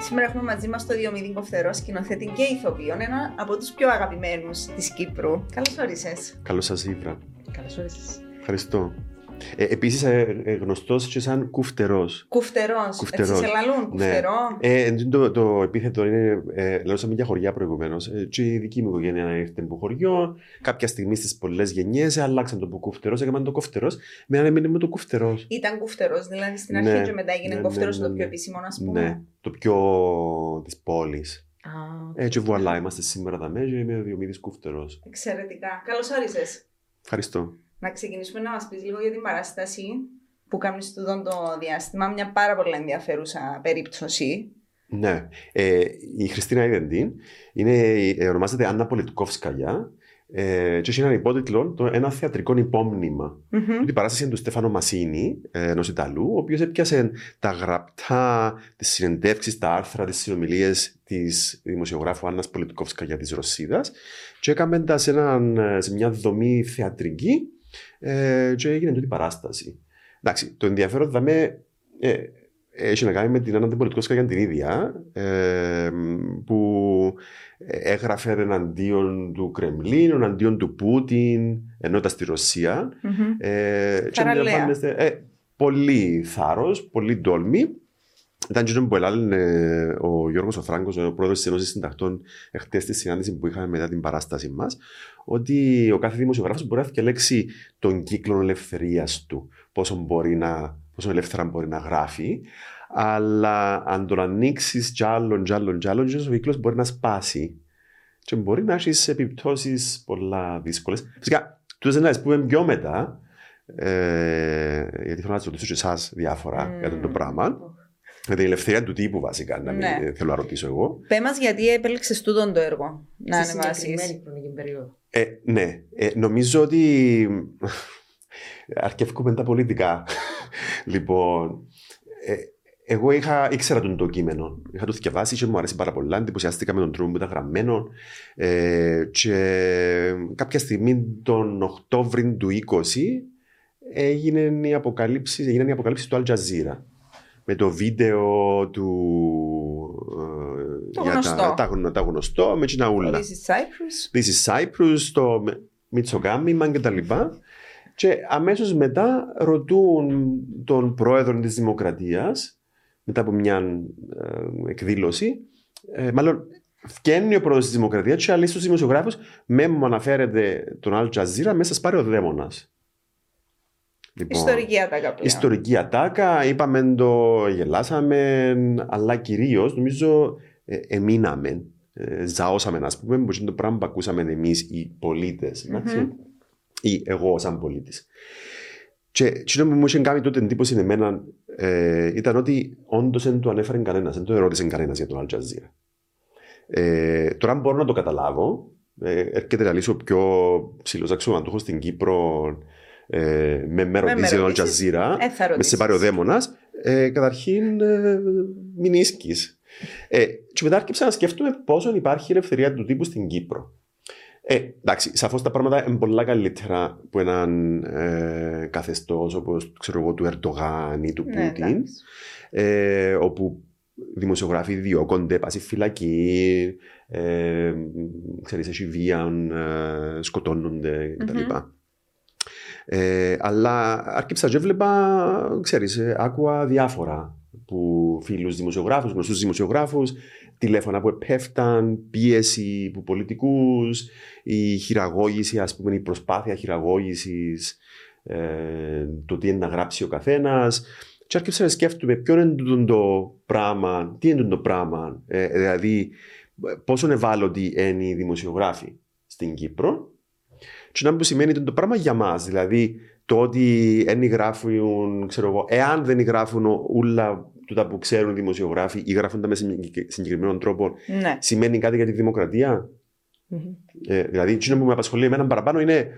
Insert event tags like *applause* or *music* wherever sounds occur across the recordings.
Σήμερα έχουμε μαζί μας το Διομήδη Κοφτερό, σκηνοθέτη και ηθοποιό, ένα από τους πιο αγαπημένους της Κύπρου. Καλώς όρισες. Καλώς σας ήρθα. Καλώς όρισες. Ευχαριστώ. Ε, Επίσης, ε, ε, γνωστός και σαν κουφτερό. Κουφτερό. Έτσι σε λαλούν, κουφτερό. Ναι. Ε, το, το επίθετο είναι. Ε, Λαλούσαμε για χωριά προηγουμένως. Ε, και η δική μου οικογένεια ήρθε από χωριό. Κάποια στιγμή στις πολλές γενιές αλλάξαν το που κουφτερό, έκαναν το κουφτερό. Με ένα μήνυμα το κουφτερό. Ήταν κουφτερό, δηλαδή στην αρχή Ναι. και μετά έγινε Ναι, κουφτερό ναι, ναι, το ναι. πιο επίσημο, ας πούμε. Ναι, το πιο της πόλης. Α, Έτσι, βουαλά, είμαστε σήμερα τα μέσα. Είμαι ο Διομήδης Κούφτερος. εξαιρετικά. Καλώς όρισες. Ευχαριστώ. Να ξεκινήσουμε να μας πεις λίγο για την παράσταση που κάνεις τούτο το διάστημα. Μια πάρα πολύ ενδιαφέρουσα περίπτωση. Ναι. Ε, η Χριστίνα Ιδεντίν είναι, ε, ονομάζεται Άννα Πολιτικόφσκαγια ε, και έχει έναν υπότιτλο το Ένα θεατρικό υπόμνημα. Μμμ. Η παράσταση είναι του Στέφανο Μασίνη, ενός Ιταλού, ο οποίος έπιασε τα γραπτά, τις συνεντεύξεις, τα άρθρα, τις συνομιλίες της δημοσιογράφου Άννας Πολιτικόφσκαγια της Ρωσίδας και έκαμε τα σε, έναν, σε μια δομή θεατρική ε, και έγινε τούτη η παράσταση. Εντάξει, το ενδιαφέρον θα με. Ε, έχει να κάνει με την Άννα Πολιτικόφσκαγια την ίδια, ε, που έγραφε εναντίον του Κρεμλίνου, εναντίον του Πούτιν, ενώ ήταν στη Ρωσία. Μμμ. Ε, και Θαραλέα. αντιλαμβάνεστε, ε, πολύ θάρρος, πολύ τόλμη. Ήταν και που έλεγε ο Γιώργος ο Φράγκος, ο πρόεδρος της Ένωσης Συντακτών, εχθές στη συνάντηση που είχαμε μετά την παράσταση μας, ότι ο κάθε δημοσιογράφος μπορεί να διαλέξει τον κύκλο ελευθερίας του, πόσο, μπορεί να, πόσο ελεύθερα μπορεί να γράφει, αλλά αν τον ανοίξεις κι άλλον, κι άλλον, κι άλλον, ο κύκλος μπορεί να σπάσει και μπορεί να έχεις επιπτώσεις πολλά δύσκολες. Φυσικά, τούτες να τις πούμε πιο μετά, ε, γιατί θέλω να σα ρωτήσω και εσάς διάφορα Μμμ. για αυτό το πράγμα. Για την ελευθερία του τύπου, βασικά, να μην Ναι. θέλω να ρωτήσω εγώ. Πε μας γιατί επέλεξε τούτον το έργο να σε ανεβάσεις. συγκεκριμένη χρονική περίοδο. Ε, ναι, ε, νομίζω ότι αρκεύκουμε τα πολιτικά. *laughs* λοιπόν, ε, εγώ είχα, ήξερα τον το κείμενο. Είχα το διαβάσει και μου αρέσει πάρα πολλά. Εντυπωσιάστηκα με τον τρόπο που ήταν γραμμένο. Ε, και κάποια στιγμή τον Οκτώβρη του 20 έγινε η αποκαλύψη, έγιναν οι αποκαλύψεις του Al Jazeera. Με το βίντεο του... ε, Το για γνωστό. Τα, τα, γνω- τα γνωστό με τσιναούλα. This is Cyprus. This is Cyprus, το Μιτσοκάμιμα και τα λοιπά. Και αμέσως μετά ρωτούν τον πρόεδρο της Δημοκρατίας, μετά από μια ε, εκδήλωση, ε, μάλλον βγαίνει ο πρόεδρος της Δημοκρατίας και λέει στους δημοσιογράφους με μου αναφέρεται τον Al Jazeera, μέσα σας πάρει ο δαίμονας. Λοιπόν, Ιστορική ατάκα πλέον. Ιστορική ατάκα, είπαμε το, γελάσαμε, αλλά κυρίως νομίζω ε, εμείναμε, ε, ζαώσαμε, ας πούμε, που είναι το πράγμα που ακούσαμε εμείς οι πολίτες. Μμμ. Ή εγώ, σαν πολίτης. Και εκείνο που μου είχε κάνει τότε εντύπωση εμένα ε, ήταν ότι όντως δεν το ανέφερε κανένας, δεν το ερώτησε κανένας για τον Al Jazeera. Ε, τώρα μπορώ να το καταλάβω. Ε, έρχεται να λύσω ο πιο ψηλός αξιωματούχος στην Κύπρο ε, με με ρωτήσει τον Al ρωτήσεις. Jazeera. Ε, θα Με ρωτήσεις. σε πάρει ο δαίμονας. Ε, καταρχήν, ε, μην ίσκεις. Ε, και μετά άρχισα να σκέφτομαι πόσο υπάρχει ελευθερία του τύπου στην Κύπρο. Ε, εντάξει, σαφώς τα πράγματα είναι πολλά καλύτερα από έναν ε, καθεστώς όπως του Ερντογάν ή του Ναι, Πούτιν, εντάξει. ε, όπου δημοσιογράφοι διώκονται, πάσης φυλακή, ε, ξέρεις, έχει βία, ε, σκοτώνονται κτλ. Μμμ. Ε, αλλά άρχισα και έβλεπα, ξέρεις, ε, άκουα διάφορα που φίλους δημοσιογράφους, γνωστούς δημοσιογράφους, τηλέφωνα που επέφταν, πίεση που πολιτικούς, η χειραγώγηση, ας πούμε, η προσπάθεια χειραγώγησης, ε, το τι είναι να γράψει ο καθένας. Και άρχισα να σκέφτομαι ποιο είναι τούτο το πράγμα, τι είναι τούτο το πράγμα, ε, δηλαδή πόσο ευάλωτοι είναι οι δημοσιογράφοι στην Κύπρο και να που σημαίνει τούτο το πράγμα για μας, δηλαδή το ότι δεν γράφουν, ξέρω εγώ, εάν δεν γράφουν όλα τούτα που ξέρουν οι δημοσιογράφοι ή γράφουν τα με συγκεκ- συγκεκριμένο τρόπο, Ναι. σημαίνει κάτι για τη δημοκρατία; Μμμ. Ε, δηλαδή, εκείνο που με απασχολεί εμένα παραπάνω είναι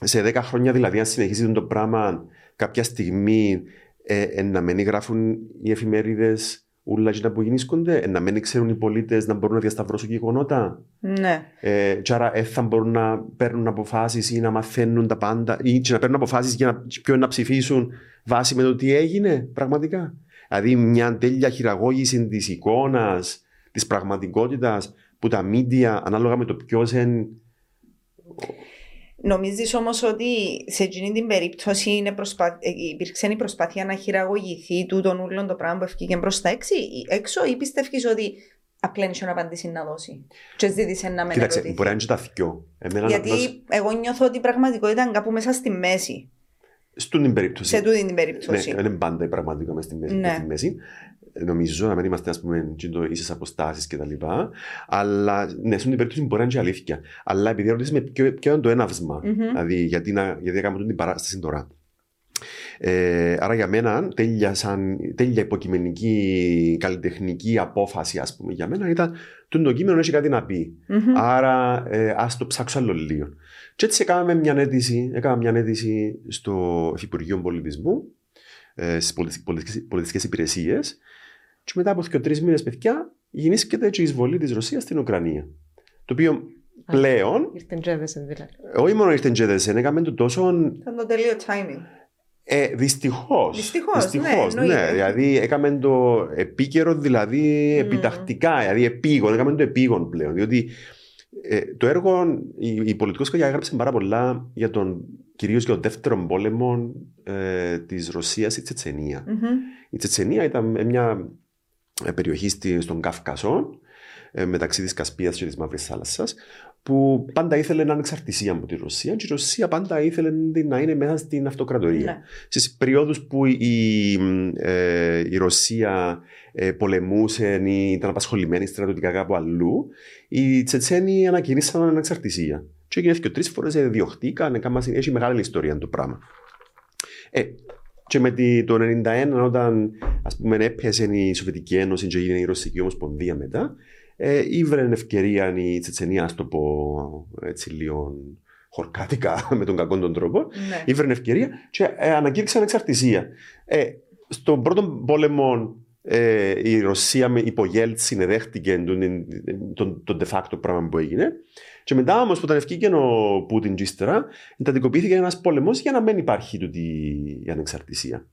σε 10 χρόνια, δηλαδή, αν συνεχίσει το πράγμα κάποια στιγμή ε, ε, να μην γράφουν οι εφημερίδες Ούλα και που γίνησκονται, ε, να μην ξέρουν οι πολίτες να μπορούν να διασταυρώσουν γεγονότα. Ναι. Ε, και άρα ε, θα μπορούν να παίρνουν αποφάσεις ή να μαθαίνουν τα πάντα ή και να παίρνουν αποφάσεις για να, ποιον να ψηφίσουν βάσει με το τι έγινε πραγματικά. Δηλαδή μια τέλεια χειραγώγηση της εικόνας, της πραγματικότητας που τα μίντια ανάλογα με το ποιος είναι. Νομίζεις όμως ότι σε εκείνη την περίπτωση είναι προσπα... ε, υπήρξε η προσπάθεια να χειραγωγηθεί τούτον ούλον το πράγμα που έφυγε προς τα έξι, έξω ή πιστεύεις ότι απλά είναι να απαντήσει να δώσει. Και ζήτησε να με Κοίταξε, μπορεί να είναι και τα δυο. Εμένα Γιατί απλώς- εγώ νιώθω ότι η πραγματικότητα είναι κάπου μέσα στη μέση. Στον την περίπτωση. Σε τούτη την περίπτωση. Ναι, δεν είναι πάντα η πραγματικότητα μες στη μέση. Ναι. μες στη μέση. Νομίζω να μην είμαστε, ας πούμε, ίσες αποστάσεις κτλ. Αλλά ναι, στον την περίπτωση μπορεί να είναι και αλήθεια. Αλλά επειδή ρωτήσαμε με ποιο, ποιο είναι το έναυσμα, Μμμ. δηλαδή γιατί, να, γιατί να κάνουμε την παράσταση τώρα. Ε, άρα για μένα τέλεια, σαν, τέλεια υποκειμενική καλλιτεχνική απόφαση ας πούμε για μένα ήταν το το κείμενο έχει κάτι να πει. Μμμ. Άρα ε, ας το ψάξω άλλο λίγο. Και έτσι έκαναμε μια αίτηση, έκανα μια αίτηση στο Υφυπουργείο Πολιτισμού, ε, στις πολιτι- πολιτικές, πολιτικές υπηρεσίες και μετά από δύο τρει μήνες παιδιά γεννήσκεται και η εισβολή της Ρωσίας στην Ουκρανία. Το οποίο πλέον, Ήρθε τζέβεσαι δηλαδή. όχι μόνο ήρθε τζέδεσεν, έκαμε το τόσο Ήταν το τελείο timing. ε, δυστυχώς. Δυστυχώς, ναι, εννοείται. Δηλαδή, έκαμε το επίκαιρο, δηλαδή Μμμ. επιτακτικά, δηλαδή επίγον, έκαμε το επίγον πλέον. Διότι ε, το έργο, η, η πολιτικό σκοπιά έγραψε πάρα πολλά για τον κυρίως για τον δεύτερο πόλεμο ε, της Ρωσίας, η Τσετσενία. Μμμ. Η Τσετσενία ήταν μια ε, περιοχή στη- στον Καυκασό, ε, μεταξύ της Κασπίας και της Μαύρης Θάλασσας, που πάντα ήθελε να ανεξαρτησία από τη Ρωσία και η Ρωσία πάντα ήθελε να είναι μέσα στην αυτοκρατορία. Ναι. Στις περιόδους που η, ε, η Ρωσία ε, πολεμούσε ή ήταν απασχολημένη στρατιωτικά κάπου αλλού, οι Τσετσένοι ανακηρύσσαν ανεξαρτησία. Και έγινε και τρεις φορές διωχτήκαν, έκαναν- έχει μεγάλη ιστορία το πράγμα. Ε, και με τη, το 1991 όταν ας πούμε έπιασε η Σοβιετική Ένωση και έγινε η Ρωσική Ομοσπονδία μετά, ε, ήβρε ευκαιρία η Τσετσενία, να το πω έτσι λίγο χορκάτικα *laughs* με τον κακό τον τρόπο, Ναι. ήβρε ευκαιρία και ε, ανακήρυξε ανεξαρτησία. Ε, στον πρώτο πόλεμο ε, η Ρωσία με υπογέλτ συνεδέχτηκε τον, τον, τον de facto πράγμα που έγινε. Και μετά όμως που όταν ευκήκε ο Πούτιν και ύστερα, εντατικοποιήθηκε ένας πόλεμο για να μην υπάρχει τούτη η ανεξαρτησία.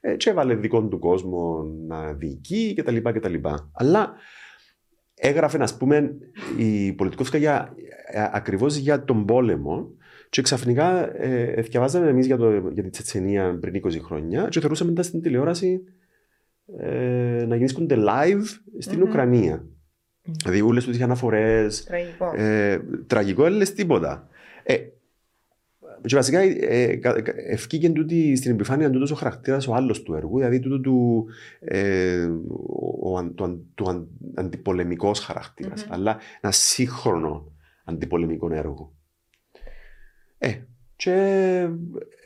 Ε, και έβαλε δικό του κόσμο να διοικεί κτλ. κτλ. Αλλά έγραφε, ας πούμε, η πολιτικόφσκα για, ακριβώς για τον πόλεμο. Και ξαφνικά ε, διαβάζαμε εμείς για, το- για τη Τσετσενία πριν 20 χρόνια και θεωρούσαμε μετά στην τηλεόραση ε, να γίνονται live στην Μμμ. Ουκρανία. Δηλαδή, όλε του αναφορέ. Τραγικό. Ε, τραγικό, δεν λες τίποτα. Ε, και βασικά ε, κα- κα- ευκήγεν τούτη στην επιφάνεια τούτος ο χαρακτήρας ο άλλος του έργου, δηλαδή τούτο του, ε, ο, ο, αν- το, αν- το αν- αντιπολεμικός χαρακτήρας, Μμμ. αλλά ένα σύγχρονο αντιπολεμικό έργο. Ε, και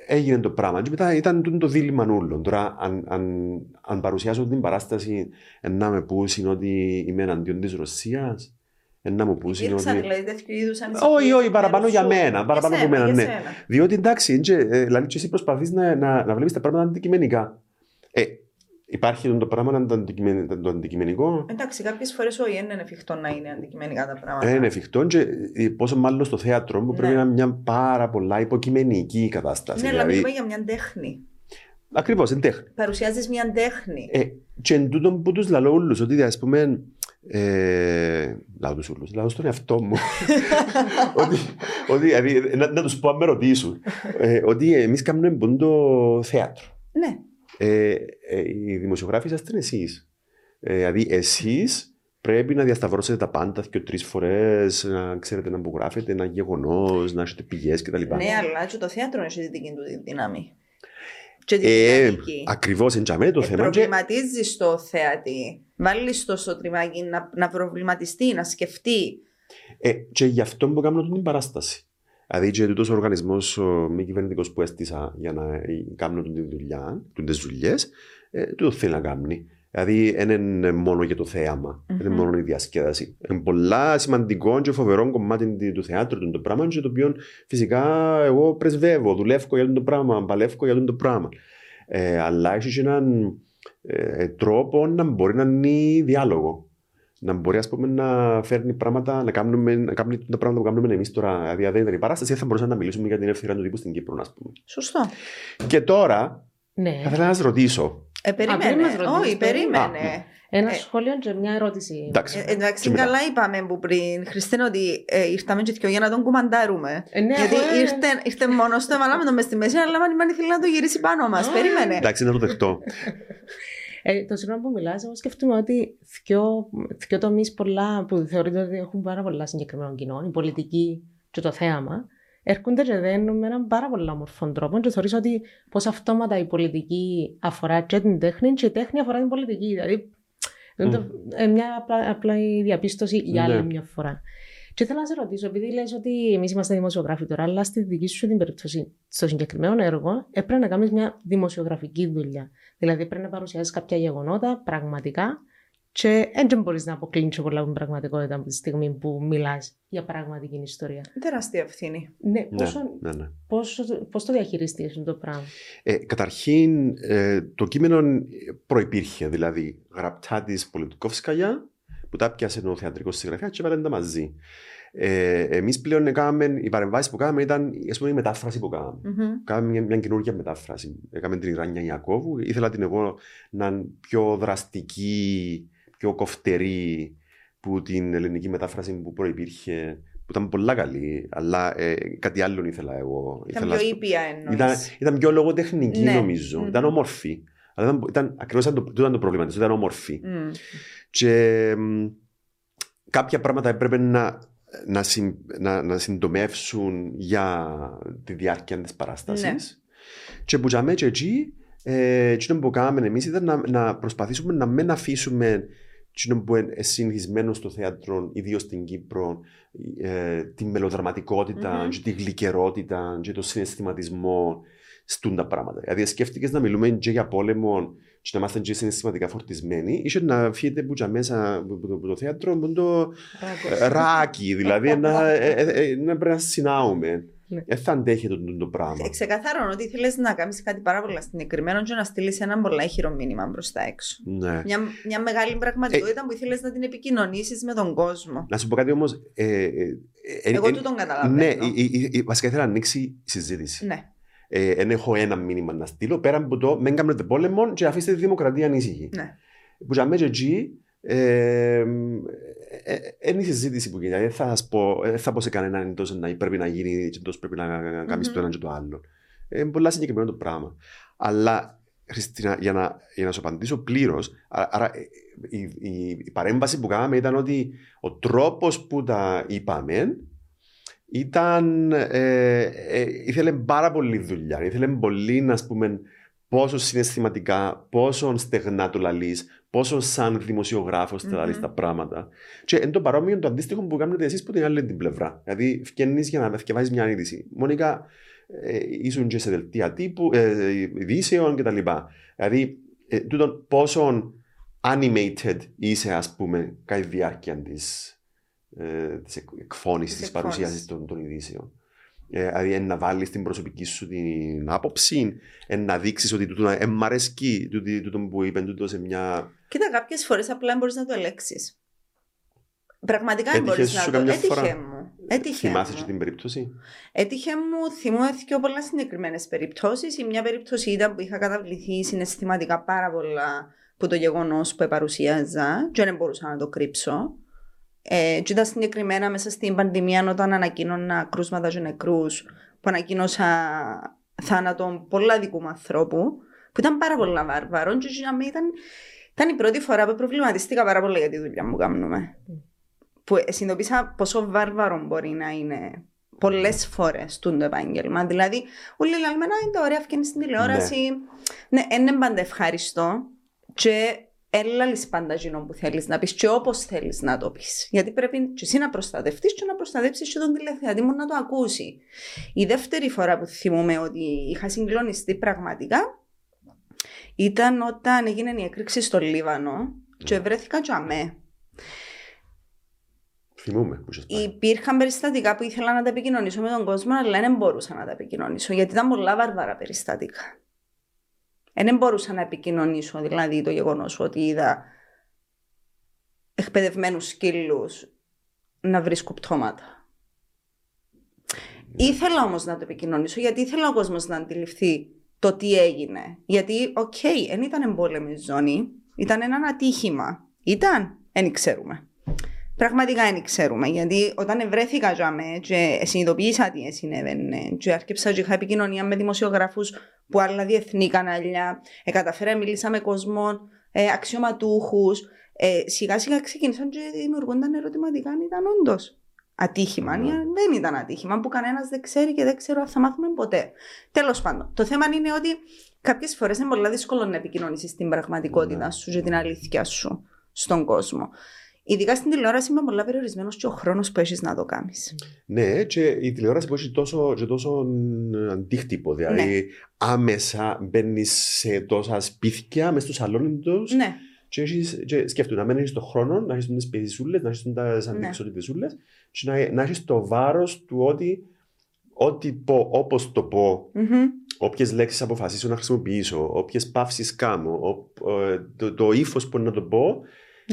έγινε το πράγμα. Και μετά ήταν τούτο το δίλημα όλων. Τώρα, αν, αν, αν παρουσιάσω την παράσταση, ε, να με πούσουν ότι είμαι εναντίον της Ρωσίας, ε, να μου πούσουν Υπήρξαν ότι... δηλαδή τέτοιου είδους ανησυχίε. Όχι, όχι, παραπάνω για μένα, παραπάνω από μένα, ναι. Διότι εντάξει, έντζε, ε, δηλαδή και εσύ προσπαθείς να, να, να βλέπεις τα πράγματα αντικειμενικά. Ε, υπάρχει το πράγμα το, αντικειμεν- το αντικειμενικό, Εντάξει, κάποιες φορές όχι, δεν είναι εφικτό να είναι αντικειμενικά τα πράγματα. ε, είναι εφικτό και ε, πόσο μάλλον στο θέατρο που πρέπει Ναι. να είναι μια πάρα πολλά υποκειμενική κατάσταση. Ναι, αλλά δηλαδή, μιλούμε για μια τέχνη. ακριβώς, είναι τέχνη. Παρουσιάζεις μια τέχνη. Ε, και εν τούτον που τους λαλώ όλους, ότι ας πούμε, ε, λάω τους όλους, λάω στον εαυτό μου, *laughs* ότι, ότι, δηλαδή, να, να τους πω αν με ρωτήσουν, ε, ότι εμείς κάνουμε πόντο θέατρο. Ναι. Ε, ε, οι δημοσιογράφοι είσαστε εσείς. Ε, δηλαδή, εσείς πρέπει να διασταυρώσετε τα πάντα και τρεις φορές, να ξέρετε να απογράφετε ένα γεγονός, να έχετε πηγές κτλ. Ναι, αλλά και το θέατρο έχει τη δική του τη δύναμη. Και τη Ε, δυναμική. Ακριβώς εντιαμέ το Ε, θέμα. Και, προβληματίζεις το θεατή. Βάλεις το στο τριμάκι να, να προβληματιστεί, να σκεφτεί. ε, και γι' αυτό που κάνω την παράσταση. Δηλαδή, και τούτος ο οργανισμός μη κυβερνητικός που έστησα για να ε, κάνω τη δουλειά, τι δουλειές, ε, τούτο θέλει να κάνει. Δηλαδή, δεν είναι μόνο για το θέαμα, δεν είναι Μμμ. μόνο η διασκέδαση. Είναι πολλά σημαντικό και φοβερό κομμάτι του θεάτρου το πράγμα, και το οποίο φυσικά εγώ πρεσβεύω, δουλεύω για αυτό το πράγμα, παλεύω για αυτό το πράγμα. Ε, αλλά έχεις και έναν ε, τρόπο να μπορεί να είναι διάλογο. Να μπορεί ας πούμε, να φέρνει πράγματα, να κάνουμε, να κάνουμε τα πράγματα που κάνουμε εμείς τώρα. Δηλαδή, αν δεν ήταν η παράσταση, θα μπορούσαμε να μιλήσουμε για την ελευθερία του τύπου στην Κύπρο, ας πούμε. Σωστό. Και τώρα, Ναι. θα ήθελα να σας ρωτήσω. Ε, Α, πριν περίμενε. μας ρωτήσεις, Όχι, περίμενε. Ένα Ε, σχόλιο και μια ερώτηση. Εντάξει. Ε, εντάξει, Και μετά. καλά είπαμε που πριν, Χριστίνα, ότι ε, ήρθαμε και δυο για να τον κουμαντάρουμε. Ε, ναι, Γιατί εγώ, ε, ήρθε, ήρθε μόνος του, έβαλαμε τον μες στη μέση, αλλά αν ήθελε να το γυρίσει πάνω μας. Α. Περίμενε. Εντάξει, να το δεχτώ. *laughs* Ε, το σύγχρονο που μιλάς, εγώ σκέφτομαι ότι δυο, δυο τομείς πολλά που θεωρείται ότι έχουν πάρα πολλά συγκεκριμένο κοινό, η πολιτική και το θέαμα, έρχονται και δένουν με έναν πάρα πολύ όμορφο τρόπο και θεωρείς ότι πως αυτόματα η πολιτική αφορά και την τέχνη και η τέχνη αφορά την πολιτική. Δηλαδή, είναι το- ε, μια απλά, απλά η διαπίστωση για άλλη Ναι. μια φορά. Και ήθελα να σε ρωτήσω, επειδή λες ότι εμείς είμαστε δημοσιογράφοι τώρα, αλλά στη δική σου την περίπτωση, στο συγκεκριμένο έργο, έπρεπε να κάνεις μια δημοσιογραφική δουλειά. Δηλαδή, πρέπει να παρουσιάσεις κάποια γεγονότα πραγματικά και δεν μπορείς να αποκλίνεις πολλά από την πραγματικότητα από τη στιγμή που μιλάς για πραγματική ιστορία. Τεράστια ευθύνη. Ναι, ναι, πόσο, ναι, ναι. πόσο, πώς το διαχειριστείς αυτό το πράγμα; Ε, καταρχήν, ε, το κείμενο προπήρχε, δηλαδή γραπτά της Πολιτικόφσκαγια, που τα πιάσε ο θεατρικό συγγραφέα και βάλανε τα μαζί. Ε, Εμείς πλέον έκαναμε, οι παρεμβάσεις που κάναμε ήταν ας πούμε, η μετάφραση που κάναμε. Μμμ. Κάναμε μια, μια καινούργια μετάφραση. Έκαμε την Ιράνια Ιακώβου. Ήθελα την εγώ να είναι πιο δραστική, πιο κοφτερή που την ελληνική μετάφραση που προϋπήρχε, που ήταν πολλά καλή, αλλά ε, κάτι άλλο ήθελα εγώ. Ήταν ήθελα πιο στο- ήπια εννοείς. ήταν, ήταν πιο λογοτεχνική Ναι. νομίζω. Μμμ. Ήταν όμορφη. Αλλά ήταν, ήταν, ακριβώς ήταν το, τούτο ήταν το πρόβλημα της, ήταν όμορφη. Μμ. Και μ, κάποια πράγματα έπρεπε να, να, συν- να, να συντομεύσουν για τη διάρκεια της παράστασης. Ναι. Και που τζαμέ και εκεί, ε, εκείνο που κάναμε εμείς ήταν να, να προσπαθήσουμε να μην αφήσουμε εκείνο που είναι συνηθισμένος στο θέατρο, ιδίως στην Κύπρο, ε, τη μελοδραματικότητα, Μμμ. και τη γλυκερότητα και το συναισθηματισμό στούν τα πράγματα. Δηλαδή σκέφτηκες να μιλούμε και για πόλεμο και να είμαστε και συναισθηματικά φορτισμένοι, ίσως να φύγετε που τζα μέσα από το, από το θέατρο με το ε, ράκι, δηλαδή να, ε, ε, ε, να πρέπει να συνάουμε. Ναι. Δεν θα αντέχετε το, το πράγμα. Ε, Ξεκαθαρόν ότι θέλει να κάνεις κάτι πάρα πολύ συγκεκριμένο και να στείλεις ένα πολλά ηχηρό μήνυμα προ τα έξω. Ναι. Μια, μια μεγάλη πραγματικότητα που ήθελες να την επικοινωνήσεις με τον κόσμο. Να σου πω κάτι όμως. Ε, ε, ε, Εγώ ε, του τον Ναι, καταλαβαίνω. η- η- η- βασικά ήθελα να ανοίξει η συζήτηση. Ναι. Ε, δεν έχω ένα μήνυμα να στείλω πέρα από το μην κάνετε πόλεμο και αφήστε τη δημοκρατία ανήσυχη. ναι. Που για μένα εκεί ε, ε, ε, είναι η συζήτηση που γίνεται. Δεν θα, σας πω, δεν θα πω σε κανέναν τόσο να πρέπει να γίνει και τόσο πρέπει να κάνεις Μμμ. το ένα και το άλλο. Ε, Είναι πολλά συγκεκριμένο το πράγμα. Αλλά Χριστίνα, για να, για να σου απαντήσω πλήρως, άρα ε, η, η, η παρέμβαση που κάναμε ήταν ότι ο τρόπος που τα είπαμε ήταν. Ε, ε, ήθελε πάρα πολύ δουλειά. Ήθελε πολύ να πούμε πόσο συναισθηματικά, πόσο στεγνά το λαλείς, πόσο σαν δημοσιογράφος τα λαλείς Μμμ. τα πράγματα. Και είναι το παρόμοιο το αντίστοιχο που κάνετε εσείς που την άλλη την πλευρά. Δηλαδή, βγαίνει για να διαβάζει μια είδηση. Μόνικα, ε, ήσουν και σε δελτία τύπου, ε, ειδήσεων κτλ. Δηλαδή, ε, τούτον πόσο animated είσαι, ας πούμε, κατά τη διάρκεια της, ε, της εκ- εκφώνησης, Της της παρουσίασης εκφώνησης. των, των ειδήσεων. Ε, δηλαδή, εν να βάλεις την προσωπική σου την άποψη, εν να δείξεις ότι τούτο ε, μ' αρέσκει τούτο, τούτο που είπε τούτο σε μια... Κοίτα, κάποιες φορές απλά μπορείς να το ελέξει. Πραγματικά δεν Έτυχε μπορείς σου να το. καμιά Έτυχε φορά; μου. Έτυχε Θυμάσαι και μου. την περίπτωση; Έτυχε μου, θυμώθηκε πολλά συγκεκριμένες περιπτώσεις. Η μια περίπτωση ήταν που είχα καταβληθεί συναισθηματικά πάρα πολλά που το γεγονός που παρουσίαζα και δεν μπορούσα να το κρύψω. Ε, και ήταν συγκεκριμένα μέσα στην πανδημία όταν ανακοίνωνα κρούσματα και νεκρούς, που ανακοίνωσα θάνατον πολλά δικού μου ανθρώπου, που ήταν πάρα πολλά βάρβαρο. Και για μένα ήταν, ήταν η πρώτη φορά που προβληματίστηκα πάρα πολύ για τη δουλειά που κάνουμε. Που συνειδητοποίησα πόσο βάρβαρο μπορεί να είναι πολλές φορές το επάγγελμα. Δηλαδή, όλοι λένε να είναι ωραία, βγαίνεις στην τηλεόραση. Ναι, είναι πάντα ευχαριστώ. Και έλα λες πάντα εκείνο που θέλεις να πεις και όπως θέλεις να το πεις. Γιατί πρέπει και εσύ να προστατευτείς και να προστατεύσεις και τον τηλεθεατή μου να το ακούσει. Η δεύτερη φορά που θυμούμαι ότι είχα συγκλονιστεί πραγματικά ήταν όταν έγινε η έκρηξη στο Λίβανο και βρέθηκα και αμέ. Θυμούμαι που είχες πάει. Υπήρχαν περιστατικά που ήθελα να τα επικοινωνήσω με τον κόσμο, αλλά δεν μπορούσα να τα επικοινωνήσω γιατί ήταν πολλά βάρβαρα περιστατικά. Δεν μπορούσα να επικοινωνήσω δηλαδή το γεγονός ότι είδα εκπαιδευμένους σκύλους να βρίσκουν πτώματα. Ήθελα όμως να το επικοινωνήσω γιατί ήθελα ο κόσμος να αντιληφθεί το τι έγινε. Γιατί, OK, okay, δεν ήταν εμπόλεμη ζώνη, ήταν ένα ατύχημα. Ήταν, δεν ξέρουμε. Πραγματικά δεν ξέρουμε, γιατί όταν βρέθηκα για και συνειδητοποίησα τι συνέβαινε και άρχισα και είχα επικοινωνία με δημοσιογράφους που άλλα διεθνή κανάλια, ε, καταφέρα μίλησα με κόσμο, ε, αξιωματούχους, ε, σιγά σιγά ξεκίνησαν και δημιουργούνταν ερωτηματικά αν ήταν όντως ατύχημα. Mm. Δεν ήταν ατύχημα που κανένας δεν ξέρει και δεν ξέρω αν θα μάθουμε ποτέ. Τέλος πάντων, το θέμα είναι ότι κάποιες φορές είναι πολύ δύσκολο να επικοινωνήσεις την πραγματικότητα mm. σου και την αλήθεια σου στον κόσμο. Ειδικά στην τηλεόραση είμαι πολύ περιορισμένος και ο χρόνος που έχεις να το κάνεις. Ναι, και η τηλεόραση που έχει τόσο, και τόσο αντίκτυπο. Δηλαδή, ναι. άμεσα μπαίνεις σε τόσα σπίτια, μες στο σαλόνι τους. Ναι. Και, έχεις, και σκέφτομαι να μένεις στον χρόνο, να έχεις τις παιδισούλε, να έχεις τι αντιξωτητεσούλε, ναι. και να, να έχεις το βάρος του ότι ό,τι πω, όπως το πω, mm-hmm. όποιες λέξεις αποφασίσω να χρησιμοποιήσω, όποιες παύσεις κάνω, ε, το, το ύφος που να το πω,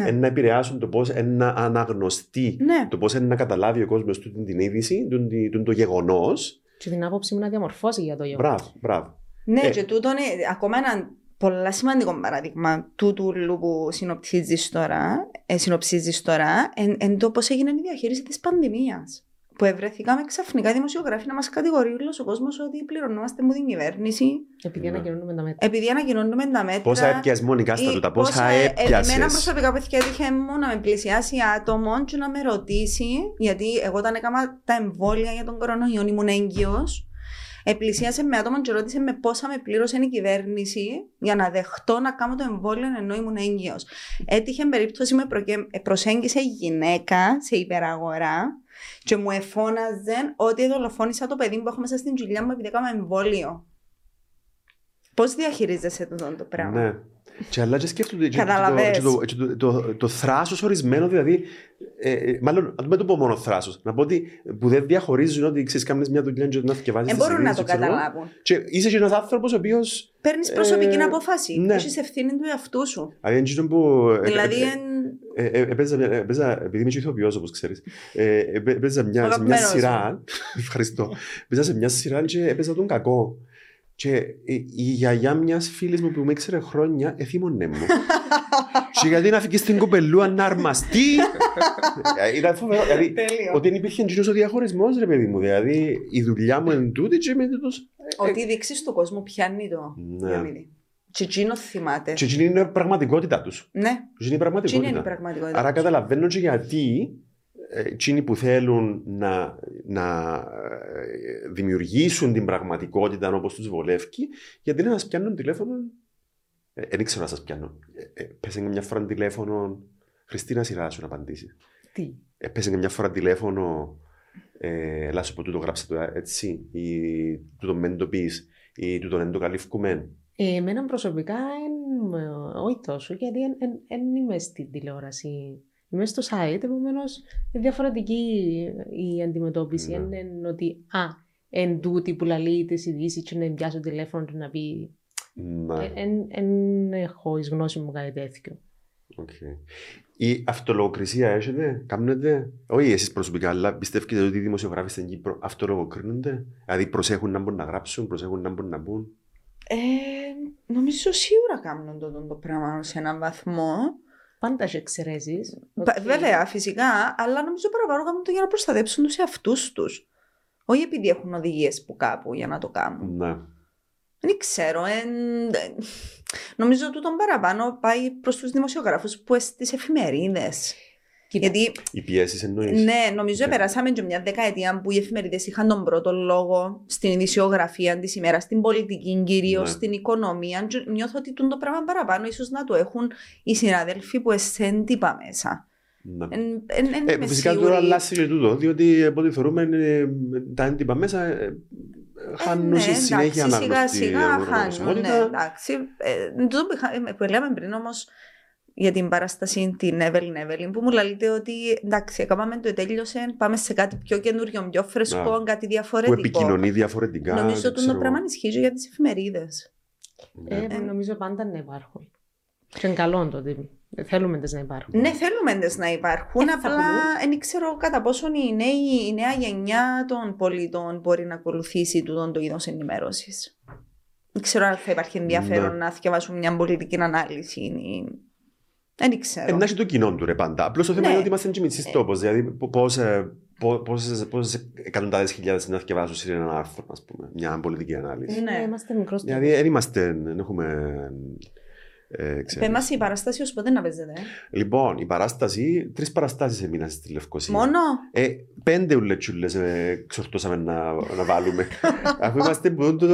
ναι. να επηρεάσουν το πώς να αναγνωστεί, ναι. το πώς να καταλάβει ο κόσμος την είδηση, το, το γεγονός. Και την άποψη μου να διαμορφώσει για το γεγονός. Μπράβο, μπράβο. Ναι, ε. και τούτο είναι ακόμα ένα πολύ σημαντικό παράδειγμα τούτου που συνοψίζεις τώρα, ε, συνοψίζεις τώρα εν, εν το πώς έγινε η διαχείριση της πανδημίας που ευρεθήκαμε ξαφνικά δημοσιογράφοι να μας κατηγορεί όλος ο κόσμος ότι πληρωνόμαστε μου την κυβέρνηση. Επειδή ναι. ανακοινώνουμε τα μέτρα. Επειδή ανακοινώνουμε τα μέτρα. Πόσα έπιασε μόνικα στα τούτα, πόσα έπιασε. Εμένα προσωπικά παιδιά έτυχε μου να με πλησιάσει άτομο και να με ρωτήσει, γιατί εγώ όταν έκανα τα εμβόλια για τον κορονοϊό ήμουν έγκυος. Επλησίασε με άτομο και ρώτησε με πόσα με πλήρωσε η κυβέρνηση για να δεχτώ να κάνω το εμβόλιο ενώ ήμουν έγκυος. Έτυχε περίπτωση με προσέγγισε γυναίκα σε υπεραγορά και μου εφώναζε ότι δολοφόνησα το παιδί που έχω μέσα στην κοιλιά μου επειδή έκανα εμβόλιο. Πώς διαχειρίζεσαι το, το πράγμα; Ναι. Και αλλά και σκέφτονται και, το, το, το, το, το θράσος ορισμένο, δηλαδή. Ε, ε, μάλλον, να το πω μόνο θράσος. Να πω ότι που δεν διαχωρίζουν ότι ξέρεις, κάνεις μια δουλειά και να θυκευάζεις. Δεν μπορούν να το καταλάβουν. Και είσαι και ένας άνθρωπος ο οποίος. Παίρνεις προσωπική ε, απόφαση. Ναι. Έχεις ευθύνη του εαυτού σου. Δηλαδή. Έπαιζα, επειδή είμαι ηθοποιός, όπως ξέρεις, έπαιζα μια σειρά. *laughs* Ευχαριστώ. Έπαιζα σε μια σειρά και έπαιζα τον κακό. Και η γιαγιά μιας φίλης μου που με ήξερε χρόνια εθίμωνε μου. *laughs* και γιατί να φύγεις στην κοπελούα να αρμαστεί; Ήταν φοβερό. Δηλαδή, ότι δεν υπήρχε ο διαχωρισμός, ρε παιδί μου. Δηλαδή, η δουλειά μου είναι τούτη και με το. Ότι δείξεις του κόσμου πιάνει το. Ναι. Και εκείνο θυμάται. Και εκείνη είναι η πραγματικότητα τους. Ναι. είναι η πραγματικότητα. Άρα καταλαβαίνω και γιατί εκείνοι που θέλουν να, να ε, δημιουργήσουν την πραγματικότητα όπως τους βολεύει, γιατί να σας πιάνουν τηλέφωνο, ε, δεν ξέρω να σας πιάνω. Ε, πέσε μια φορά τηλέφωνο, Χριστίνα σειρά σου να απαντήσει. Τι; Πέσε μια φορά τηλέφωνο, ε, σου πω τούτο γράψε το έτσι, ή τούτο μεν το πεις, ή τούτο δεν το καλύφκουμε. Εμένα προσωπικά όχι τόσο, γιατί δεν είμαι στην τηλεόραση Είμαι στο site, επομένως είναι διαφορετική η αντιμετώπιση. Δεν ναι. είναι ότι α, εν τούτη που λαλεί τις ειδήσεις και να πιάσω τηλέφωνο του να πει. Δεν ναι. έχω εις γνώση μου κάτι τέτοιο. Okay. Η αυτολογοκρισία έχετε, κάνετε, όχι εσείς προσωπικά, αλλά πιστεύετε ότι οι δημοσιογράφοι στην Κύπρο αυτολογοκρίνονται, δηλαδή προσέχουν να μπορούν να γράψουν, προσέχουν να μπορούν να μπουν. Ε, νομίζω σίγουρα κάνουν το, το, το πράγμα σε έναν βαθμό. Πάντα έχει εξαιρέσεις. Okay. Βέβαια, φυσικά, αλλά νομίζω παραπάνω κάνουν το για να προστατέψουν τους εαυτούς τους. Όχι επειδή έχουν οδηγίες που κάπου για να το κάνουν. Ναι. Δεν ξέρω. Εν... Νομίζω ότι τον παραπάνω πάει προς τους δημοσιογράφους που στις εφημερίδες. Γιατί... Οι πιέσεις εννοείς. Ναι, νομίζω ότι ναι. περάσαμε και μια δεκαετία που οι εφημερίδες είχαν τον πρώτο λόγο στην ειδησιογραφία της ημέρας, στην πολιτική κυρίως, ναι. στην οικονομία. Νιώθω ότι το πράγμα παραπάνω ίσως να το έχουν οι συναδέλφοι που εσέντυπα μέσα. Ναι. Εν, εν, εν, ε, φυσικά τώρα αλλάζει και τούτο, διότι από ό,τι θεωρούμε ε, τα έντυπα μέσα ε, χάνουν ναι, συνέχεια να Σιγά σιγά χάνουν. Ναι, εντάξει. Ε, που λέμε πριν όμως για την παράσταση την Evelyn Evelyn που μου λέτε ότι εντάξει, έκαναμε το τέλειωσε, πάμε σε κάτι πιο καινούριο, πιο φρεσκό, κάτι διαφορετικό. Που επικοινωνεί διαφορετικά. Νομίζω ότι το πράγμα ισχύει για τις εφημερίδες. Ε, Ε. νομίζω πάντα να υπάρχουν. Και είναι καλό το ότι θέλουμε τις να υπάρχουν. Ναι, θέλουμε τις να υπάρχουν, Ε, θα απλά πουλούν. δεν ξέρω κατά πόσον η, νέη, η νέα γενιά των πολιτών μπορεί να ακολουθήσει τούτον το είδος ενημέρωσης. Δεν ξέρω αν θα υπάρχει ενδιαφέρον Ναι. να διαβάσουν μια πολιτική ανάλυση. Ή- Δεν ξέρω. Ε, να έχει το κοινό του ρε πάντα. Απλώς το θέμα Ναι. είναι ότι είμαστε και μισή τόπο. Δηλαδή, πόσε εκατοντάδες χιλιάδες να διαβάσουν σε ένα άρθρο, ας πούμε, μια πολιτική ανάλυση. Ναι. Ναι, είμαστε μικρός Δηλαδή, δεν είμαστε, δεν έχουμε. Ε, Πε ξέρεις. μας η παράσταση ως πότε να παίζετε. ε; Λοιπόν, η παράσταση, τρεις παραστάσεις έμειναν στη Λευκοσία. Μόνο; Ε, πέντε ουλετσούλε ε, ξορτώσαμε να, να βάλουμε. *laughs* Αφού είμαστε, που το,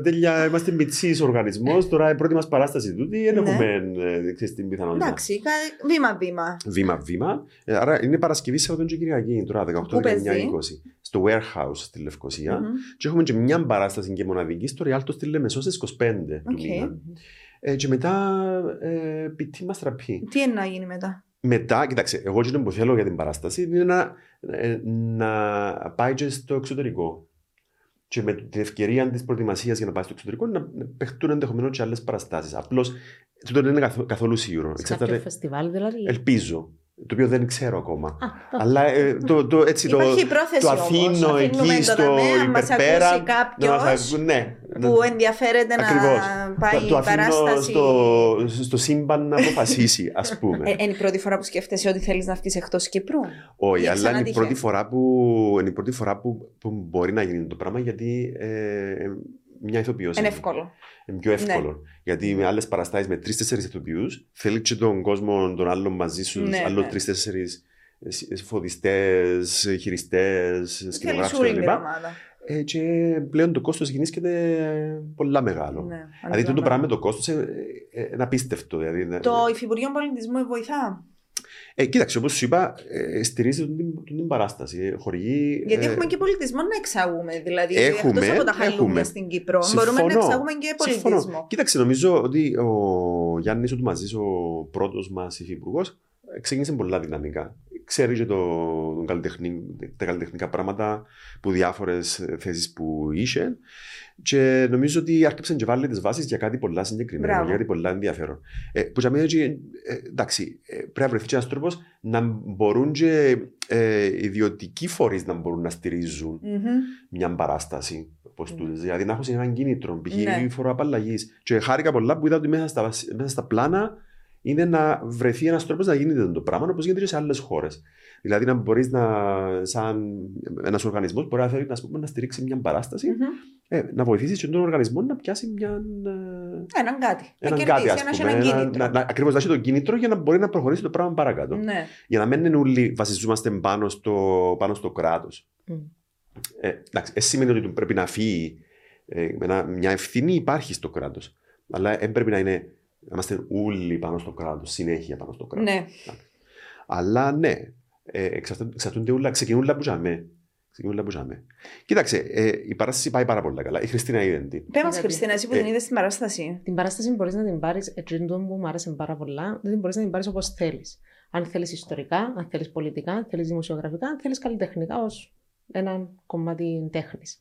τέλεια, είμαστε μητσή οργανισμός, τώρα η πρώτη μας παράσταση τούτη δεν Ναι. έχουμε ε, ξέρεις, την πιθανότητα. Εντάξει, κα- βήμα-βήμα. Βήμα-βήμα. Ε, άρα είναι Παρασκευή, Σαββατόν και Κυριακή, τώρα 18, Πού 19, 20. παίζει; Στο warehouse στη Λευκοσία. Μμμ. Και έχουμε και μια παράσταση και μοναδική στο Ριάλτο στη Λεμεσό στις 25 του Οκ. μήνα. Ε, και μετά ε, πιτή μας τραπεί; Τι είναι να γίνει μετά; Μετά, κοιτάξτε, εγώ και που θέλω για την παράσταση είναι να, ε, να πάει και στο εξωτερικό. Και με την ευκαιρία της προετοιμασίας για να πάει στο εξωτερικό να να παιχτούν ενδεχομένως και άλλες παραστάσεις. Απλώς τούτο δεν είναι καθ- καθόλου σίγουρο. Σε Εξαρτάται- κάποιο φεστιβάλ δηλαδή; Ελπίζω. Το οποίο δεν ξέρω ακόμα. Α, το- Αλλά ε, το, το, έτσι, το, Υπάρχει πρόθεση το όμως. αφήνω Αφήνουμε εκεί το στο δαμέ, αν μας υπερπέρα. ακούσει να μας κάποιος ακού- ναι, που ενδιαφέρεται Ακριβώς. να πάει το, το η αφήνω παράσταση. στο, στο σύμπαν να αποφασίσει, ας πούμε. Ε, είναι η πρώτη φορά που σκέφτεσαι ότι θέλεις να βγεις εκτός Κύπρου; Όχι, ή αλλά είναι η ξανατύχε. πρώτη φορά, που, είναι η πρώτη φορά που, που μπορεί να γίνει το πράγμα γιατί ε, μια ηθοποιός Είναι είναι. εύκολο. Είναι πιο εύκολο. Γιατί με άλλες παραστάσεις με τρει-τέσσερι ηθοποιούς θέλει και τον κόσμο των άλλων μαζί σου, Ναι, άλλων ναι. τρει-τέσσερι φωτιστές, χειριστές, Θέλεις σκηνογράφους όλη την κλπ. Ομάδα. Ε, και πλέον το κόστος γεννήσκεται πολλά μεγάλο. Ναι, Δηλαδή το αντιλαμβάνομαι. πράγμα με το κόστος είναι, ε, είναι απίστευτο. Δηλαδή, είναι- Το Υφυπουργείο Πολιτισμού βοηθά. ε, κοίταξε, όπως σου είπα, ε, στηρίζει την, την, την παράσταση. Ε, Χορηγεί. Γιατί ε, έχουμε και πολιτισμό να εξάγουμε. Δηλαδή, Έχουμε, εκτός από τα έχουμε. χαλούμια στην Κύπρο, μπορούμε να Συμφωνώ. εξάγουμε και Συμφωνώ. πολιτισμό. Κοίταξε, νομίζω ότι ο Γιάννης ο Μαζή, ο πρώτος μας υφυπουργός, ξεκίνησε πολλά δυναμικά. Ξέρει και το, τον καλλιτεχνή- τα καλλιτεχνικά πράγματα που διάφορες θέσεις που είχε. Και νομίζω ότι άρχισε και βάλει τις βάσεις για κάτι πολλά συγκεκριμένο, Μπράβο. για κάτι πολλά ενδιαφέρον. Ε, που για μένα έτσι, ε, εντάξει, ε, πρέπει να βρεθεί ένας τρόπος να μπορούν και ε, ιδιωτικοί φορείς να μπορούν να στηρίζουν Μμμ. μια παράσταση. Όπως Ναι. τούτες. Δηλαδή να έχω έναν κίνητρο, π.χ. Ναι. η φοροαπαλλαγής. Και χάρηκα πολλά που είδα ότι μέσα στα, μέσα στα πλάνα είναι να βρεθεί ένας τρόπος να γίνεται το πράγμα όπως γίνεται και σε άλλες χώρες. Δηλαδή να μπορείς να, σαν ένας οργανισμός, μπορεί να θέλει να, πούμε, να στηρίξει μια παράσταση, Μμμ. ε, να βοηθήσεις και τον οργανισμό να πιάσει μια. ε, Έναν κάτι. Να Έναν κερδίσει, κάτι, να ας έχει πούμε. έναν Ένα- κίνητρο. να, να, ακριβώς να έχει το κίνητρο για να μπορεί να προχωρήσει το πράγμα παρακάτω. Ναι. Για να μην είναι όλοι βασιζόμαστε πάνω στο, πάνω στο κράτος. Μμ. Ε, εντάξει, δεν σημαίνει ότι πρέπει να φύγει. Ε, ένα- μια ευθύνη υπάρχει στο κράτος. Αλλά δεν πρέπει να είναι. Να είμαστε όλοι πάνω στο κράτος, συνέχεια πάνω στο κράτος. Ναι. Αλλά ναι, ε, εξαρτώ- εξαρτούνται όλα, ξεκινούν όλα που ζαμε. Ξεκινούν όλα που ζαμε. Κοίταξε, ε, η παράσταση πάει πάρα πολύ καλά. Η Χριστίνα είδε την. Πες μας Γιατί- Χριστίνα, εσύ που Ε, την είδες στην παράσταση. Την παράσταση μπορείς να την πάρεις, έτσι είναι το που μου άρεσε πάρα πολλά, δεν μπορείς να την πάρεις όπως θέλεις. Αν θέλεις ιστορικά, αν θέλεις πολιτικά, αν θέλεις δημοσιογραφικά, αν θέλεις καλλιτεχνικά ως ένα κομμάτι τέχνης.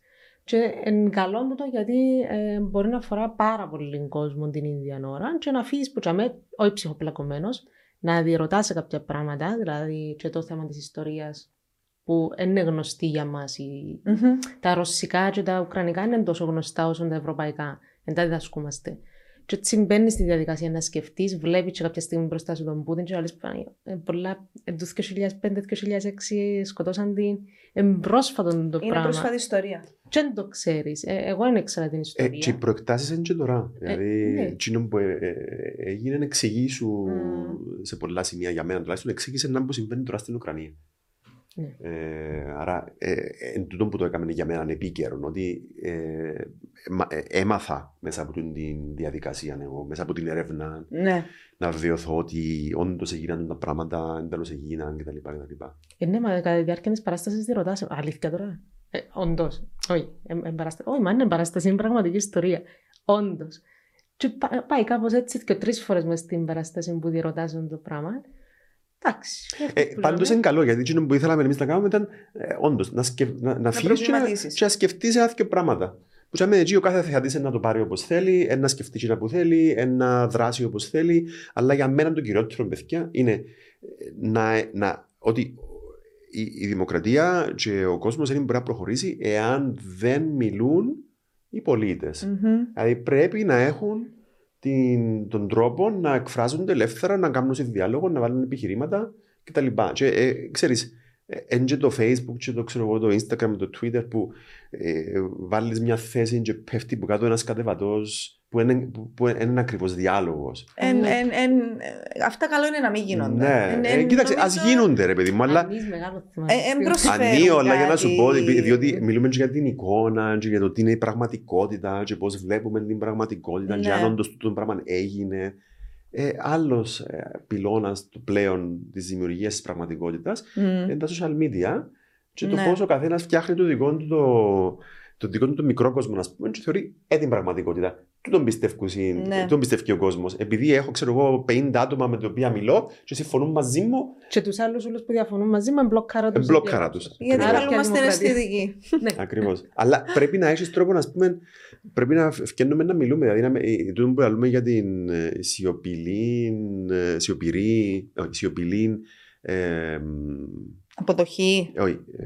Και είναι καλό μου το γιατί ε, μπορεί να αφορά πάρα πολύ κόσμο την ίδια ώρα και να αφήσει που τσαμέ, όχι ψυχοπλακωμένος, να διερωτάς σε κάποια πράγματα, δηλαδή και το θέμα της ιστορίας που είναι γνωστή για μας. Μμμ. Τα ρωσικά και τα ουκρανικά είναι τόσο γνωστά όσο τα ευρωπαϊκά. Δεν τα διδασκούμαστε. Και έτσι μπαίνεις στη διαδικασία να σκεφτείς, βλέπεις και κάποια στιγμή μπροστά σου τον Πούτιν και λες «Ε, πολλά. ε, Το 2005-2006 σκοτώσαν την. Εμπρόσφατο το Είναι πράγμα. πρόσφατη ιστορία. Και δεν το ξέρεις. εγώ δεν ήξερα την Ε, ιστορία. και οι προεκτάσεις είναι και τώρα. δηλαδή, ναι. εκείνο που ε, ε, έγινε να εξηγήσου Μμ. σε πολλά σημεία για μένα τουλάχιστον, εξήγησε να που συμβαίνει τώρα στην Ουκρανία. Ναι. Ε, άρα, ε, ε, εν τούτο που το έκαμε για μένα επίκαιρο, ότι ε, μα- ε, έμαθα μέσα από την την διαδικασία, εγώ, μέσα από την έρευνα, Ναι. να βεβαιωθώ ότι όντως έγιναν τα πράγματα, εντελώ έγιναν κτλ. κτλ. Ε, ναι, μα κατά τη διάρκεια της παράστασης τη ρωτάς. Αλήθεια τώρα; Ε, Όντως. Όχι, ε, ε, παράστα- όχι, μα είναι παράσταση, είναι πραγματική ιστορία. Όντως. Και πά- πάει κάπως έτσι και τρεις φορές μες στην παράσταση που διερωτάζουν το πράγμα. Εντάξει. Ε, που Πάντως λέμε. είναι καλό, γιατί εκείνο που ήθελαμε εμείς να κάνουμε ήταν ε, όντως να, σκεφ, να, να, φύγεις και να, προβληματίσεις. και να σκεφτείς ένα δύο πράγματα. Που σαν εκεί ο κάθε θεατής να το πάρει όπως θέλει, ένα σκεφτεί εκείνα που θέλει, ένα δράσει όπως θέλει. Αλλά για μένα το κυριότερο, παιδιά, είναι ε, να, να, ότι η, η δημοκρατία και ο κόσμος δεν μπορεί να προχωρήσει εάν δεν μιλούν οι πολίτες. Δηλαδή πρέπει να έχουν την, τον τρόπο να εκφράζονται ελεύθερα, να κάνουν σε διάλογο, να βάλουν επιχειρήματα κτλ. Και ε, ξέρεις, Εν και το facebook και το, ξέρω, το instagram, το twitter που ε, βάλεις μια θέση και πέφτει που κάτω ένας κατεβατός που είναι, που, που είναι ακριβώς διάλογος. Εν, εν, εν, αυτά καλό είναι να μην γίνονται. Ναι, Εν- ε, εν- κοίταξε, νομίζω- ας γίνονται ρε παιδί μου, αλλά Εμείς μεγάλο θέμα. Ε, εν προσφέρουν Ανίο, αλλά για να σου πω, κάτι. διότι μιλούμε και για την εικόνα, και για το τι είναι η πραγματικότητα, και πώς βλέπουμε την πραγματικότητα, και Ναι. αν όντως το πράγμα έγινε. Ε, Άλλος πυλώνας του πλέον της δημιουργίας της πραγματικότητας Μμ. είναι τα social media και το Ναι. πώ ο καθένας φτιάχνει το δικό του το, το δικό του το μικρό κόσμο, ας πούμε, και θεωρεί ε, την πραγματικότητα. Του τον πιστεύει, Ναι. τον πιστεύει ο κόσμος; Επειδή έχω, ξέρω εγώ, 50 άτομα με τα οποία μιλώ και συμφωνούν μαζί μου, Και τους άλλους όλους που διαφωνούν μαζί με μπλοκάρα τους. μπλοκάρα τους. Γιατί Άρα καλούμαστε πια αισθητικοί. *laughs* Ακριβώς. Αλλά πρέπει να έχεις τρόπο να πούμε. Πρέπει να φτιάχνουμε να μιλούμε. Δηλαδή, να, με- ε, τούτο που λέμε για την ε, σιωπηλή. ε, σιωπηρή. όχι, σιωπηλή. ε, μ, Αποδοχή, όχι, ε,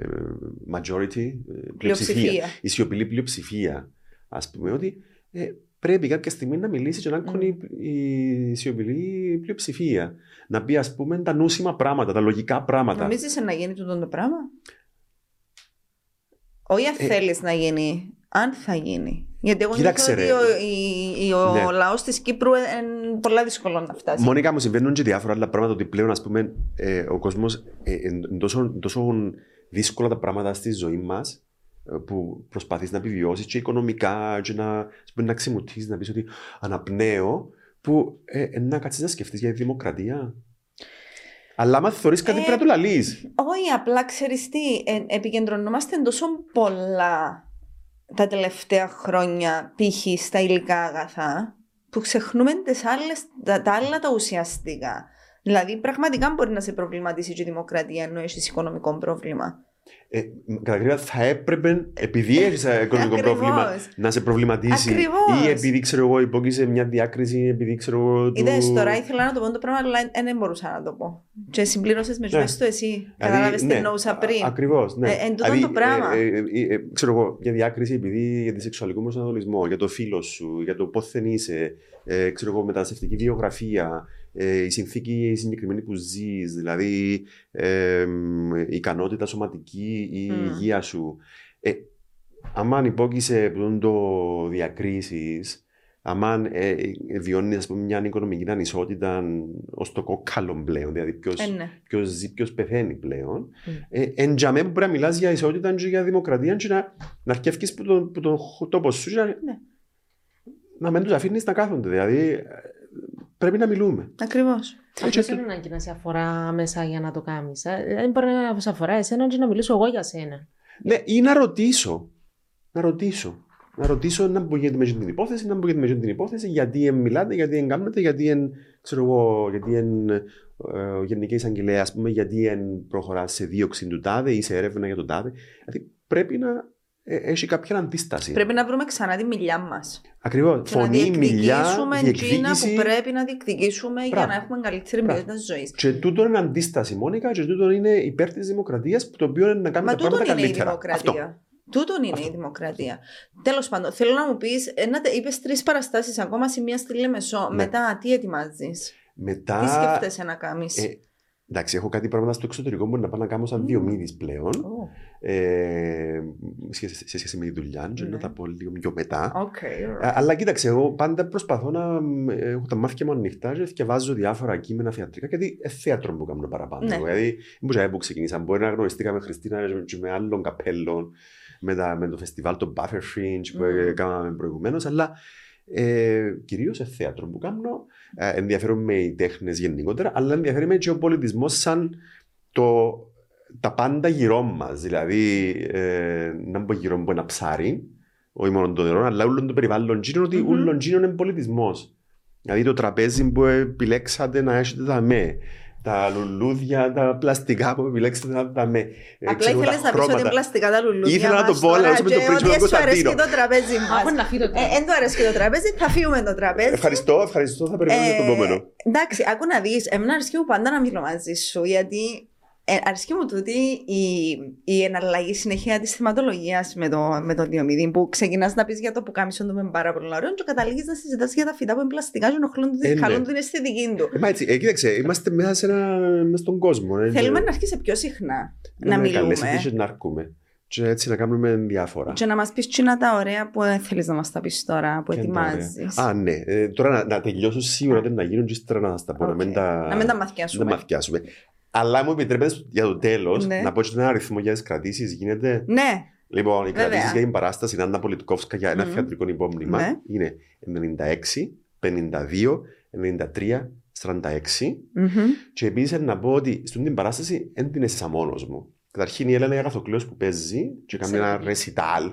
majority. ε, πλειοψηφία. πλειοψηφία. Η σιωπηλή πλειοψηφία. Α πούμε ότι ε, πρέπει κάποια στιγμή να μιλήσει και να κάνει η σιωπηλή πλειοψηφία. Να πει, ας πούμε, τα νούσιμα πράγματα, τα λογικά πράγματα. Νομίζεις να γίνει τούτο το πράγμα; Όχι αν Ε, θέλεις να γίνει, αν θα γίνει. Γιατί εγώ Κοίταξε, νιώθω ότι ρε. ο, η- η- ο Ναι. λαός της Κύπρου είναι πολλά δύσκολο να φτάσει. Μόνικα μου συμβαίνουν και διάφορα άλλα πράγματα ότι πλέον ας πούμε ε, ο κόσμος ε, είναι τόσο, τόσο δύσκολα τα πράγματα στη ζωή μας ε, που προσπαθείς να επιβιώσεις και οικονομικά και να, ας πούμε, να ξεμουτήσεις, να πεις ότι αναπνέω που ε, ε, να κάτσεις να σκεφτείς για τη δημοκρατία. Αλλά άμα θεωρείς κάτι Ε, πρέπει να το λαλείς. Όχι, απλά ξέρεις τι, ε, επικεντρωνόμαστε τόσο πολλά τα τελευταία χρόνια π.χ. στα υλικά αγαθά που ξεχνούμε τις άλλες, τα, τα άλλα τα ουσιαστικά. Δηλαδή, πραγματικά μπορεί να σε προβληματίσει και η δημοκρατία ενώ έχεις οικονομικό πρόβλημα. Ε, κατά γρήγορα θα έπρεπε, επειδή έχεις ένα οικονομικό Ακριβώς. πρόβλημα, να σε προβληματίσει. Ακριβώς. Ή επειδή ξέρω εγώ, υπόκεισε μια διάκριση, επειδή ξέρω εγώ. του- Είδες, τώρα ήθελα να το πω το πράγμα, αλλά δεν μπορούσα να το πω. Και συμπλήρωσες με Ναι. ναι. το εσύ. Κατάλαβες τι εννοούσα πριν. Ακριβώς. Ναι. Ε, εν τούτον το πράγμα. Ε, ε, ε, ε, ξέρω εγώ, για διάκριση επειδή για τη σεξουαλικό προσανατολισμό, για το φίλο σου, για το πόθεν είσαι, ε, ξέρω εγώ, μεταναστευτική βιογραφία, ε, η συνθήκη η συγκεκριμένη που ζεις, δηλαδή ε, μ, η ικανότητα σωματική ή η Μμ. υγεία σου. Ε, άμα υπόκεισε που το διακρίσεις, άμα ε, ε, βιώνεις ας πούμε, μια οικονομική ανισότητα ως το κόκκαλο πλέον, δηλαδή ποιος, Ε, ναι. ποιος ζει, ποιος πεθαίνει πλέον. Mm. Ε, εν τζαμέ που πρέπει να μιλάς για ισότητα και για δημοκρατία και να, να αρκεύκεις που τον, που τον τόπος σου και να, Ναι. να μην τους αφήνεις να κάθονται. Δηλαδή ε, πρέπει να μιλούμε. Ακριβώς. Έτσι, Αυτό δεν είναι ανάγκη να σε αφορά μέσα για να το κάνεις. Ε, Δεν μπορεί να σε αφορά εσένα και να μιλήσω εγώ για σένα. Ναι, ή να ρωτήσω. Να ρωτήσω. Να ρωτήσω να μου γίνεται με την υπόθεση, να μου γίνεται με την υπόθεση, γιατί εν μιλάτε, γιατί εν κάνετε, γιατί εν, ξέρω εγώ, γιατί εν ε, ο Γενικής Εισαγγελέα, ας πούμε, γιατί εν προχωράς σε δίωξη του τάδε ή σε έρευνα για τον τάδε. Δηλαδή πρέπει να ε, έχει κάποια αντίσταση. Πρέπει να βρούμε ξανά τη μιλιά μας. Ακριβώς. Και να Φωνή, μιλιά, διεκδικήσουμε εκείνα που διεκδίκηση. πρέπει να διεκδικήσουμε για Μπράβο. να έχουμε καλύτερη Μπράβο. ποιότητα ζωής. Και τούτο είναι αντίσταση, Μόνικα, και τούτο είναι υπέρ της δημοκρατίας, που το οποίο είναι να κάνει Μα τα τούτον πράγματα είναι η καλύτερα. δημοκρατία. Αυτό. Τούτον είναι Αυτό. η δημοκρατία. Τέλος πάντων, θέλω να μου πεις, είπες τρεις παραστάσεις ακόμα σε μία στη Λεμεσό. Ναι. Μετά, τι ετοιμάζεις, Μετά. τι σκέφτεσαι να κάνεις; ε, εντάξει, έχω κάτι πράγματα στο εξωτερικό που μπορεί να πάω να κάνω σαν Μμμ. Διομήδη πλέον. Ε, σε, σε σχέση με τη δουλειά, και Ναι. να τα πω λίγο πιο μετά. Οκ, Α, Αλλά κοίταξε, εγώ πάντα προσπαθώ να μ, ε, έχω τα μάτια μου ανοιχτά και διαβάζω διάφορα κείμενα θεατρικά, γιατί ε, θέατρο που κάνω παραπάνω. Ναι. Δηλαδή, δεν που ξεκινήσα. Μπορεί να γνωριστήκαμε με Χριστίνα και με άλλων καπέλων, με, τα, με το φεστιβάλ το Buffer Fringe που Μμμ. mm. κάναμε προηγουμένως, αλλά ε, κυρίως σε θέατρο που κάνω. Ε, ενδιαφέρομαι οι τέχνες γενικότερα, αλλά ενδιαφέρομαι και ο πολιτισμός σαν το, τα πάντα γύρω μας. Δηλαδή, ε, να μπω γύρω από ένα ψάρι, όχι μόνο το νερό, αλλά όλο το περιβάλλον γύρω, ότι Μμμ. όλο γύρω είναι πολιτισμός. Δηλαδή το τραπέζι που επιλέξατε να έχετε δαμέ, τα λουλούδια, τα πλαστικά που επιλέξετε να τα με. ε, Απλά ξέρω, τα ήθελες να πεις ότι χρώματα. είναι πλαστικά τα λουλούδια Ήθελα να το μας πω, αλλά τώρα όσο με το και πρίξιμο ότι του σου αρέσει Κωνσταντίνο. το τραπέζι μας. Αφού να φύγει το Ε, Εν του αρέσει το τραπέζι, θα φύγουμε το τραπέζι. Ευχαριστώ, ευχαριστώ. Θα περιμένω το Ε, επόμενο. Εντάξει, άκου να δεις, εμένα αρέσκει μου πάντα να μιλώ μαζί σου, γιατί ε, αρέσκει μου τούτη η, η εναλλαγή συνεχεία της θεματολογίας με το, με το διομηδί που ξεκινάς να πεις για το που κάμισον του με πάρα πολύ ωραίο και καταλήγεις να συζητάς για τα φυτά που είναι πλαστικά και ενοχλούν Ε, ναι. χαλούν την αισθητική του. Ε, μα έτσι, ε, κοίταξε, είμαστε μέσα, σε ένα, μέσα στον κόσμο. ε, Θέλουμε και- να αρχίσει πιο συχνά να να με μιλούμε. καλέσετε και να αρκούμε. Και έτσι να κάνουμε διάφορα. Και να μας πεις τσίνα τα ωραία που θέλεις να μας τα πεις τώρα, που Ποια είναι τα ωραία. ετοιμάζεις. Α, ναι. Ε, τώρα να, να τελειώσω σίγουρα δεν να γίνουν και ύστερα να σας τα πω. Να μην τα, Να μην τα μαθιάσουμε. να μαθιάσουμε. Αλλά μου επιτρέπετε για το τέλος Ναι. να πω και ένα αριθμό για τις κρατήσεις. Γίνεται. Ναι, Λοιπόν, οι Βέβαια. κρατήσεις για την παράσταση Άννα Πολιτικόφσκα για ένα Μμμ. θεατρικό υπόμνημα Ναι. είναι 96, 52, 93, 46. Μμμ. Και επίσης να πω ότι στην την παράσταση δεν την έζησα μόνος μου. Καταρχήν η Έλενα Αγαθοκλέο που παίζει και κάνει ένα Ξέρετε. ρεσιτάλ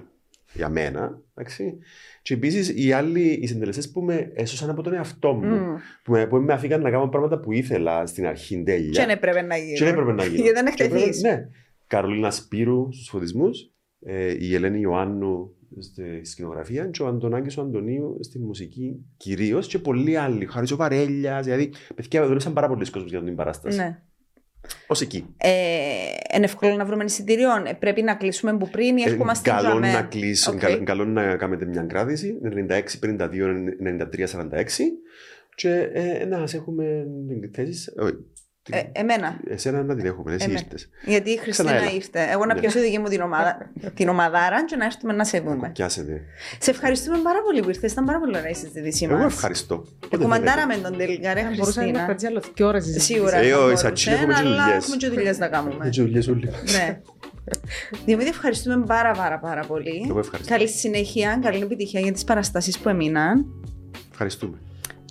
για μένα. Εντάξει. Και επίσης οι άλλοι οι συντελεστές που με έσωσαν από τον εαυτό μου. Μμ. Που, με, που με αφήκαν να κάνω πράγματα που ήθελα στην αρχή τέλεια. Και δεν έπρεπε να γίνει. Και δεν έπρεπε να *laughs* γίνει. Γιατί δεν Και έπρεπε- εκτεθείς. Ναι. Καρολίνα Σπύρου στους φωτισμούς, ε, η Ελένη Ιωάννου στη σκηνογραφία και ο Αντωνάκης ο Αντωνίου στη μουσική κυρίως και πολλοί άλλοι. Χάρη ο Βαρέλιας, δηλαδή παιδιά δούλεψαν πάρα πολλοί κόσμοι για την παράσταση. Ναι. Ω εκεί. Ε, είναι εύκολο να βρούμε εισιτήριο. Ε, πρέπει να κλείσουμε που πριν ή Ε, έχουμε στην καλό τζαμέ. να κλείσουν, Οκ. καλό, καλό να κάνετε μια κράτηση 96, 52, 93, 46 και ε, να σας έχουμε θέσεις. Όχι, την- Ε, εμένα. εσένα να την έχουμε, εσύ Εμένα. ήρθες. Γιατί η Χριστίνα Ξαναέλα. ήρθε. Εγώ να Ναι. πιάσω δική μου την, ομάδα, *laughs* την ομαδάρα και να έρθουμε να σε δούμε. Πιάσετε. Σε ευχαριστούμε πάρα πολύ που ήρθες. Ήταν πάρα πολύ ωραία η συζήτησή Εγώ μας. ευχαριστώ. Και κουμαντάραμε τον τελικά, ρε Μπορούσα να Χριστίνα. κρατήσει άλλο δύο ώρες συζήτηση. Σίγουρα. Ε, θα όχι, μπορούσε, σαν τσίνο έχουμε και αλλά δουλειές. έχουμε και δουλειές να κάνουμε. Έτσι δουλειές όλοι. Ναι. Δημήτρη, ευχαριστούμε πάρα πάρα πάρα πολύ. Εγώ ευχαριστώ. Καλή συνέχεια, καλή επιτυχία για τις παραστάσεις που έμειναν. Ευχαριστούμε.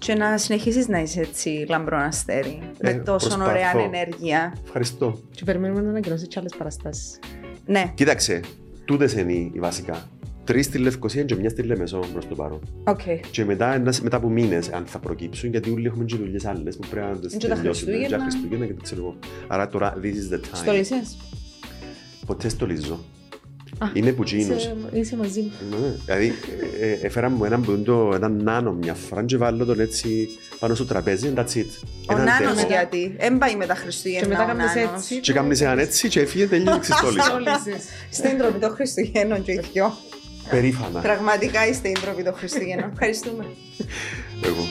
Και να συνεχίσεις να είσαι έτσι λαμπρό αστέρι. Ε, με τόσο προσπαθώ. ωραία ενέργεια. Ευχαριστώ. Και περιμένουμε να ανακοινώσει και άλλες παραστάσεις. Ναι, Κοίταξε, τούτες είναι οι βασικά. Τρεις στη Λευκοσία και μια στη Λεμεσό προς το παρόν. οκ. Και μετά, ένας- μετά από μήνες, αν θα προκύψουν, γιατί όλοι έχουμε και δουλειές άλλες που πρέπει να τις Και τα τελειώσουμε. Χριστούγεννα. Και τα Χριστούγεννα και το ξέρω εγώ. Άρα τώρα, this is the time. Στολίσες. Ποτέ στολίζω. Α, Είναι που τζίνους. Είσαι, είσαι μαζί μου. Ναι, Δηλαδή, ε, ε, έφερα μου έναν που είναι το, έναν νάνο μια φορά και βάλω τον έτσι πάνω στο τραπέζι, and that's it. Ο Έναν Νάνος τέχο. γιατί. Δεν πάει με τα Χριστούγεννα Και μετά ο κάνεις Νάνος. έτσι. Και κάνεις έναν έτσι και έφυγε τελείως ξεστόλισα. *laughs* Στόλισες. Στην τροπή των Χριστουγέννων και οι δυο. Περήφανα. Πραγματικά είστε η τροπή των Χριστουγέννων. Ευχαριστούμε. Εγώ.